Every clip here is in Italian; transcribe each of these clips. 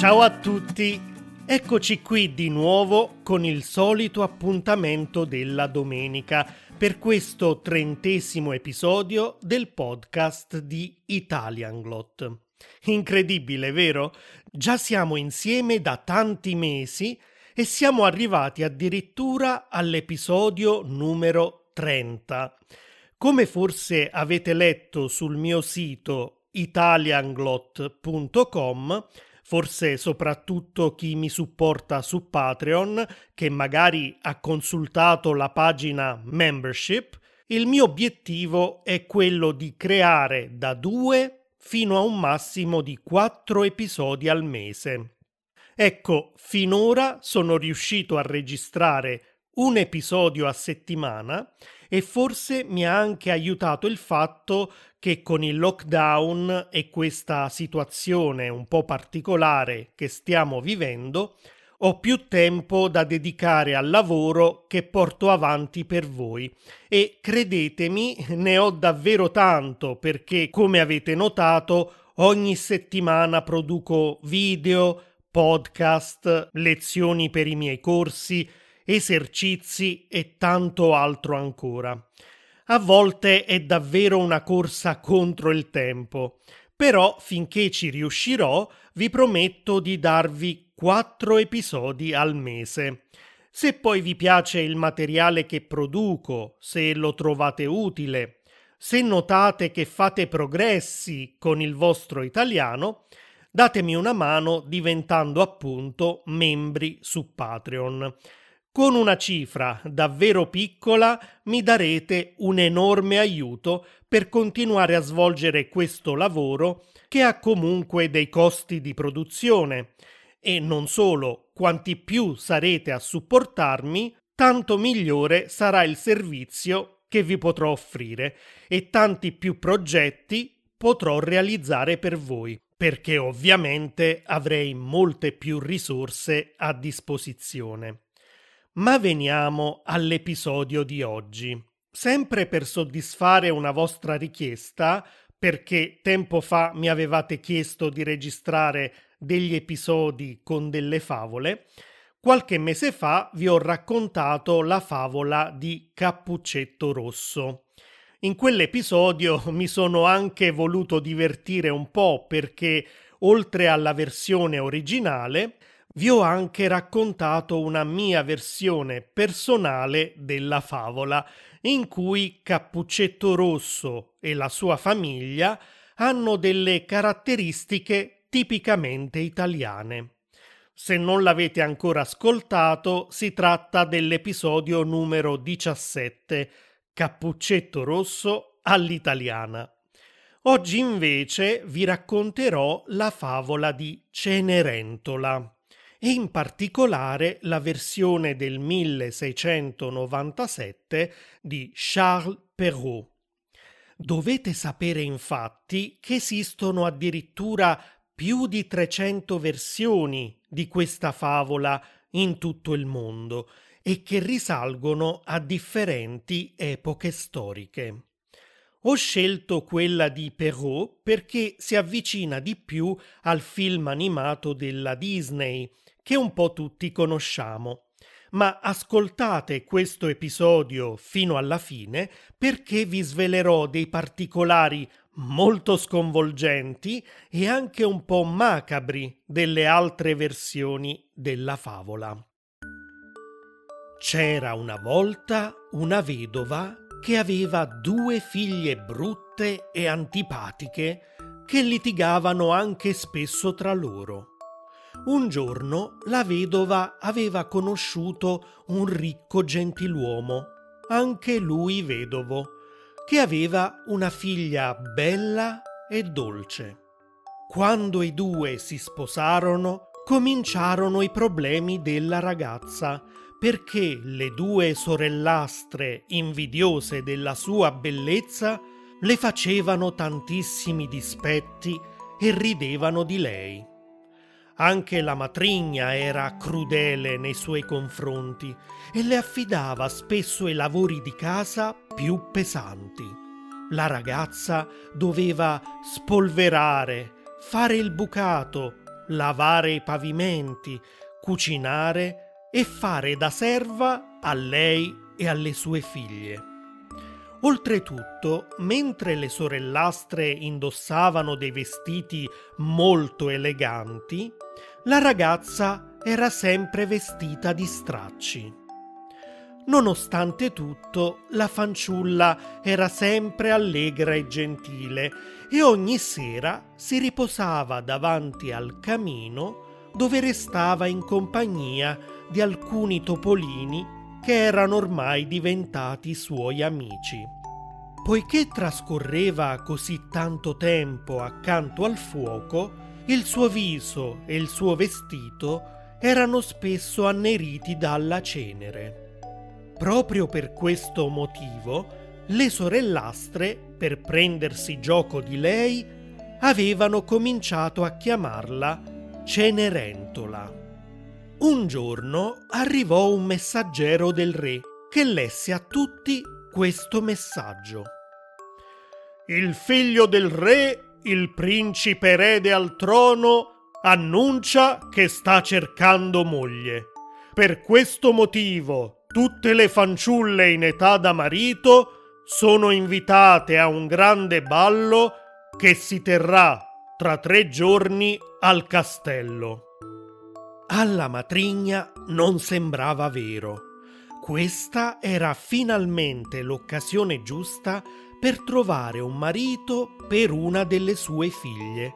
Ciao a tutti, eccoci qui di nuovo con il solito appuntamento della domenica per questo trentesimo episodio del podcast di Italian Glot. Incredibile, vero? Già siamo insieme da tanti mesi e siamo arrivati addirittura all'episodio numero 30. Come forse avete letto sul mio sito italianglot.com, forse soprattutto chi mi supporta su Patreon, che magari ha consultato la pagina membership, il mio obiettivo è quello di creare da due fino a un massimo di quattro episodi al mese. Ecco, finora sono riuscito a registrare un episodio a settimana e forse mi ha anche aiutato il fatto che con il lockdown e questa situazione un po' particolare che stiamo vivendo, ho più tempo da dedicare al lavoro che porto avanti per voi. E credetemi ne ho davvero tanto perché come avete notato ogni settimana produco video, podcast, lezioni per i miei corsi, esercizi e tanto altro ancora. A volte è davvero una corsa contro il tempo, però finché ci riuscirò vi prometto di darvi quattro episodi al mese. Se poi vi piace il materiale che produco, se lo trovate utile, se notate che fate progressi con il vostro italiano, datemi una mano diventando appunto membri su Patreon. Con una cifra davvero piccola mi darete un enorme aiuto per continuare a svolgere questo lavoro che ha comunque dei costi di produzione e non solo, quanti più sarete a supportarmi, tanto migliore sarà il servizio che vi potrò offrire e tanti più progetti potrò realizzare per voi, perché ovviamente avrei molte più risorse a disposizione. Ma veniamo all'episodio di oggi. Sempre per soddisfare una vostra richiesta, perché tempo fa mi avevate chiesto di registrare degli episodi con delle favole, qualche mese fa vi ho raccontato la favola di Cappuccetto Rosso. In quell'episodio mi sono anche voluto divertire un po' perché, oltre alla versione originale, vi ho anche raccontato una mia versione personale della favola, in cui Cappuccetto Rosso e la sua famiglia hanno delle caratteristiche tipicamente italiane. Se non l'avete ancora ascoltato, si tratta dell'episodio numero 17, Cappuccetto Rosso all'italiana. Oggi invece vi racconterò la favola di Cenerentola e in particolare la versione del 1697 di Charles Perrault. Dovete sapere infatti che esistono addirittura più di 300 versioni di questa favola in tutto il mondo e che risalgono a differenti epoche storiche. Ho scelto quella di Perrault perché si avvicina di più al film animato della Disney, che un po' tutti conosciamo. Ma ascoltate questo episodio fino alla fine perché vi svelerò dei particolari molto sconvolgenti e anche un po' macabri delle altre versioni della favola. C'era una volta una vedova che aveva due figlie brutte e antipatiche che litigavano anche spesso tra loro. Un giorno la vedova aveva conosciuto un ricco gentiluomo, anche lui vedovo, che aveva una figlia bella e dolce. Quando i due si sposarono, cominciarono i problemi della ragazza, perché le due sorellastre invidiose della sua bellezza le facevano tantissimi dispetti e ridevano di lei. Anche la matrigna era crudele nei suoi confronti e le affidava spesso i lavori di casa più pesanti. La ragazza doveva spolverare, fare il bucato, lavare i pavimenti, cucinare e fare da serva a lei e alle sue figlie. Oltretutto, mentre le sorellastre indossavano dei vestiti molto eleganti, la ragazza era sempre vestita di stracci. Nonostante tutto, la fanciulla era sempre allegra e gentile e ogni sera si riposava davanti al camino dove restava in compagnia di alcuni topolini che erano ormai diventati suoi amici. Poiché trascorreva così tanto tempo accanto al fuoco, il suo viso e il suo vestito erano spesso anneriti dalla cenere. Proprio per questo motivo, le sorellastre, per prendersi gioco di lei, avevano cominciato a chiamarla Cenerentola. Un giorno arrivò un messaggero del re che lesse a tutti questo messaggio. Il figlio del re, il principe erede al trono, annuncia che sta cercando moglie. Per questo motivo tutte le fanciulle in età da marito sono invitate a un grande ballo che si terrà tra tre giorni al castello. Alla matrigna non sembrava vero. Questa era finalmente l'occasione giusta per trovare un marito per una delle sue figlie,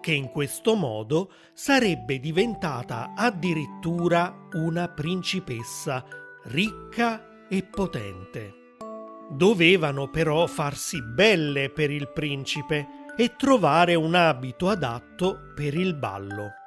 che in questo modo sarebbe diventata addirittura una principessa ricca e potente. Dovevano però farsi belle per il principe e trovare un abito adatto per il ballo.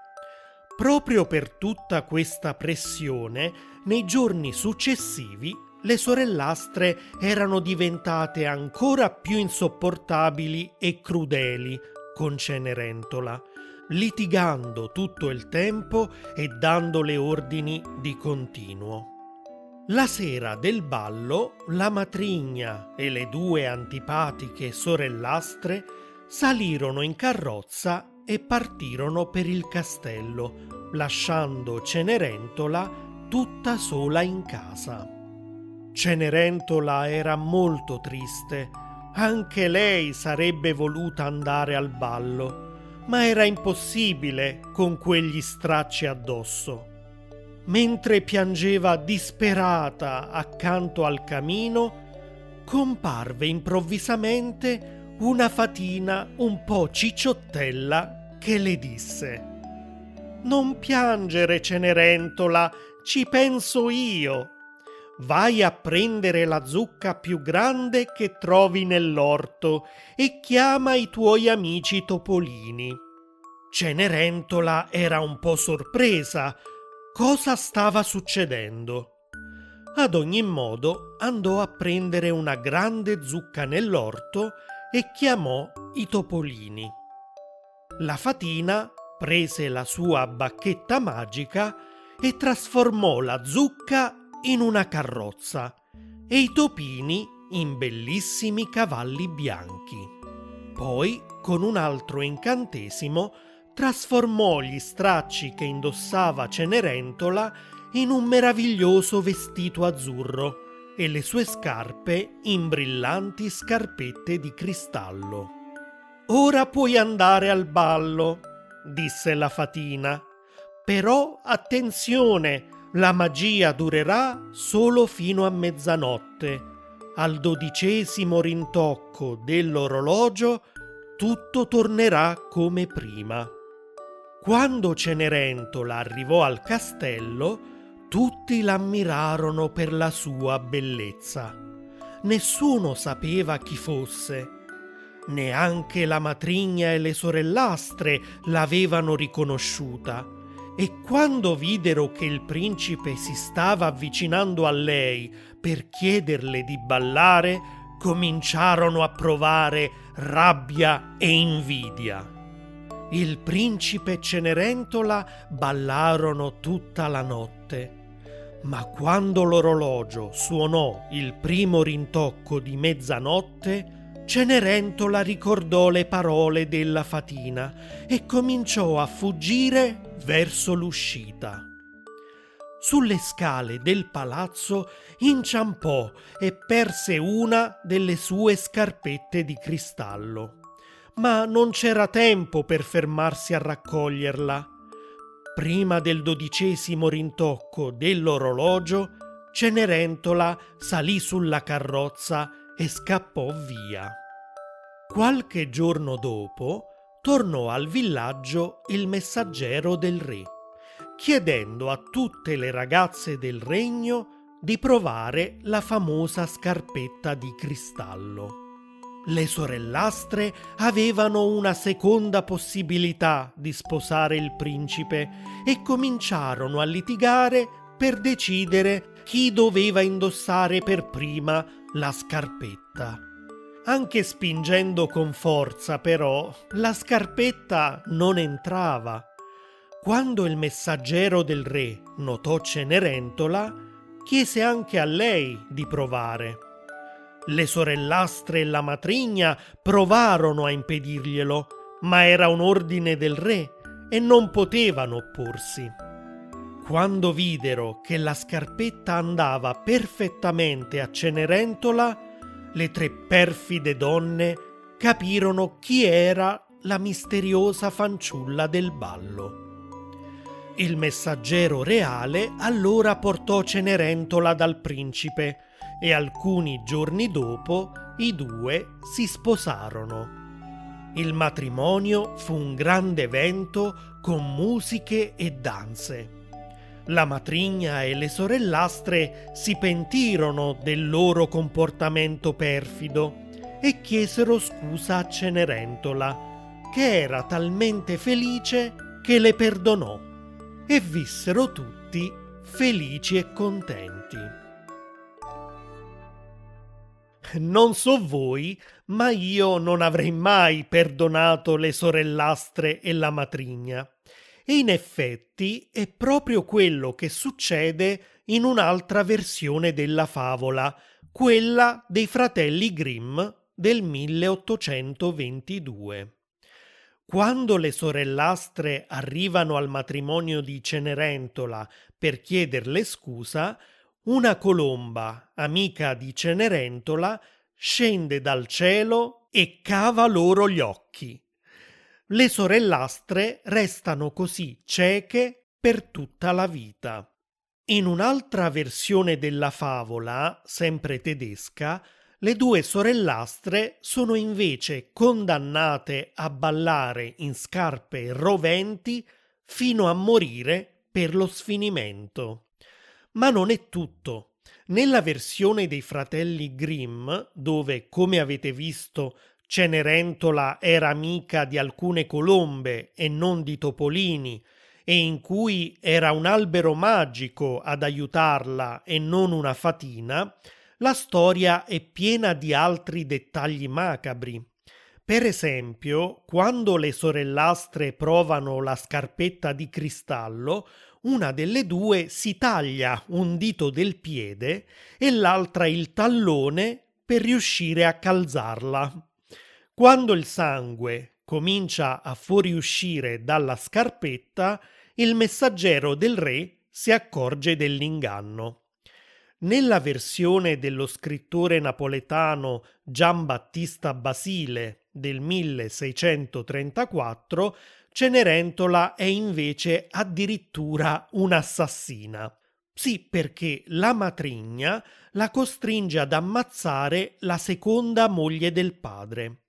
Proprio per tutta questa pressione, nei giorni successivi le sorellastre erano diventate ancora più insopportabili e crudeli con Cenerentola, litigando tutto il tempo e dando le ordini di continuo. La sera del ballo, la matrigna e le due antipatiche sorellastre salirono in carrozza e partirono per il castello, lasciando Cenerentola tutta sola in casa. Cenerentola era molto triste, anche lei sarebbe voluta andare al ballo, ma era impossibile con quegli stracci addosso. Mentre piangeva disperata accanto al camino, comparve improvvisamente una fatina un po' cicciottella che le disse Non piangere, Cenerentola, ci penso io. Vai a prendere la zucca più grande che trovi nell'orto e chiama i tuoi amici topolini. Cenerentola era un po' sorpresa. Cosa stava succedendo? Ad ogni modo andò a prendere una grande zucca nell'orto e chiamò i topolini. La fatina prese la sua bacchetta magica e trasformò la zucca in una carrozza e i topini in bellissimi cavalli bianchi. Poi, con un altro incantesimo, trasformò gli stracci che indossava Cenerentola in un meraviglioso vestito azzurro e le sue scarpe in brillanti scarpette di cristallo. Ora puoi andare al ballo, disse la fatina. Però attenzione, la magia durerà solo fino a mezzanotte. Al dodicesimo rintocco dell'orologio tutto tornerà come prima. Quando Cenerentola arrivò al castello, tutti l'ammirarono per la sua bellezza. Nessuno sapeva chi fosse Neanche la matrigna e le sorellastre l'avevano riconosciuta e quando videro che il principe si stava avvicinando a lei per chiederle di ballare, cominciarono a provare rabbia e invidia. Il principe e Cenerentola ballarono tutta la notte, ma quando l'orologio suonò il primo rintocco di mezzanotte, Cenerentola ricordò le parole della fatina e cominciò a fuggire verso l'uscita. Sulle scale del palazzo inciampò e perse una delle sue scarpette di cristallo. Ma non c'era tempo per fermarsi a raccoglierla. Prima del dodicesimo rintocco dell'orologio, Cenerentola salì sulla carrozza e scappò via. Qualche giorno dopo tornò al villaggio il messaggero del re, chiedendo a tutte le ragazze del regno di provare la famosa scarpetta di cristallo. Le sorellastre avevano una seconda possibilità di sposare il principe e cominciarono a litigare per decidere chi doveva indossare per prima la scarpetta. Anche spingendo con forza, però, la scarpetta non entrava. Quando il messaggero del re notò Cenerentola, chiese anche a lei di provare. Le sorellastre e la matrigna provarono a impedirglielo, ma era un ordine del re e non potevano opporsi. Quando videro che la scarpetta andava perfettamente a Cenerentola, le tre perfide donne capirono chi era la misteriosa fanciulla del ballo. Il messaggero reale allora portò Cenerentola dal principe e alcuni giorni dopo i due si sposarono. Il matrimonio fu un grande evento con musiche e danze. La matrigna e le sorellastre si pentirono del loro comportamento perfido e chiesero scusa a Cenerentola, che era talmente felice che le perdonò e vissero tutti felici e contenti. Non so voi, ma io non avrei mai perdonato le sorellastre e la matrigna. E in effetti è proprio quello che succede in un'altra versione della favola, quella dei fratelli Grimm del 1822. Quando le sorellastre arrivano al matrimonio di Cenerentola per chiederle scusa, una colomba, amica di Cenerentola, scende dal cielo e cava loro gli occhi. Le sorellastre restano così cieche per tutta la vita. In un'altra versione della favola, sempre tedesca, le due sorellastre sono invece condannate a ballare in scarpe roventi fino a morire per lo sfinimento. Ma non è tutto. Nella versione dei fratelli Grimm, dove, come avete visto, Cenerentola era amica di alcune colombe e non di topolini, e in cui era un albero magico ad aiutarla e non una fatina, la storia è piena di altri dettagli macabri. Per esempio, quando le sorellastre provano la scarpetta di cristallo, una delle due si taglia un dito del piede e l'altra il tallone per riuscire a calzarla. Quando il sangue comincia a fuoriuscire dalla scarpetta, il messaggero del re si accorge dell'inganno. Nella versione dello scrittore napoletano Giambattista Basile del 1634, Cenerentola è invece addirittura un'assassina. Sì, perché la matrigna la costringe ad ammazzare la seconda moglie del padre.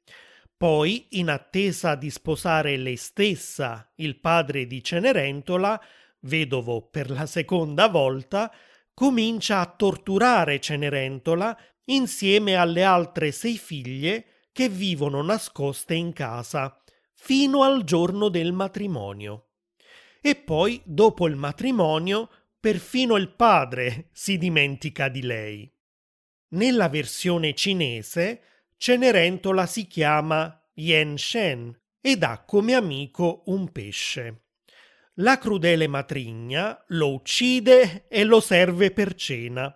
Poi, in attesa di sposare lei stessa, il padre di Cenerentola, vedovo per la seconda volta, comincia a torturare Cenerentola insieme alle altre sei figlie che vivono nascoste in casa, fino al giorno del matrimonio. E poi, dopo il matrimonio, perfino il padre si dimentica di lei. Nella versione cinese, Cenerentola si chiama Yen Shen ed ha come amico un pesce. La crudele matrigna lo uccide e lo serve per cena.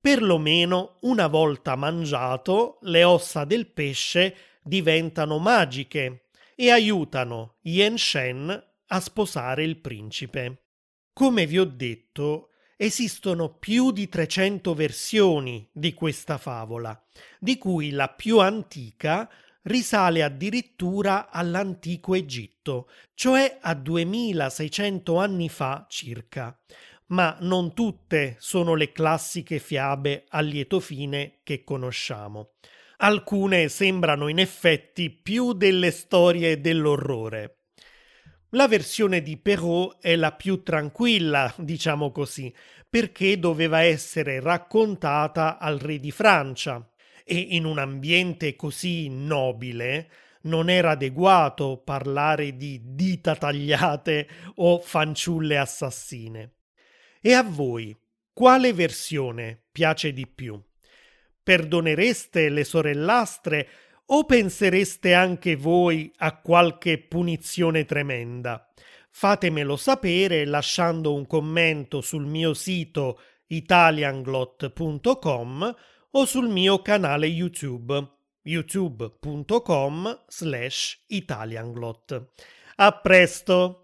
Perlomeno una volta mangiato, le ossa del pesce diventano magiche e aiutano Yen Shen a sposare il principe. Come vi ho detto, esistono più di 300 versioni di questa favola, di cui la più antica risale addirittura all'antico Egitto, cioè a 2600 anni fa circa. Ma non tutte sono le classiche fiabe a lieto fine che conosciamo. Alcune sembrano in effetti più delle storie dell'orrore. La versione di Perrault è la più tranquilla, diciamo così, perché doveva essere raccontata al re di Francia e in un ambiente così nobile non era adeguato parlare di dita tagliate o fanciulle assassine. E a voi, quale versione piace di più? Perdonereste le sorellastre o pensereste anche voi a qualche punizione tremenda? Fatemelo sapere lasciando un commento sul mio sito italianglot.com o sul mio canale YouTube youtube.com slash italianglot. A presto!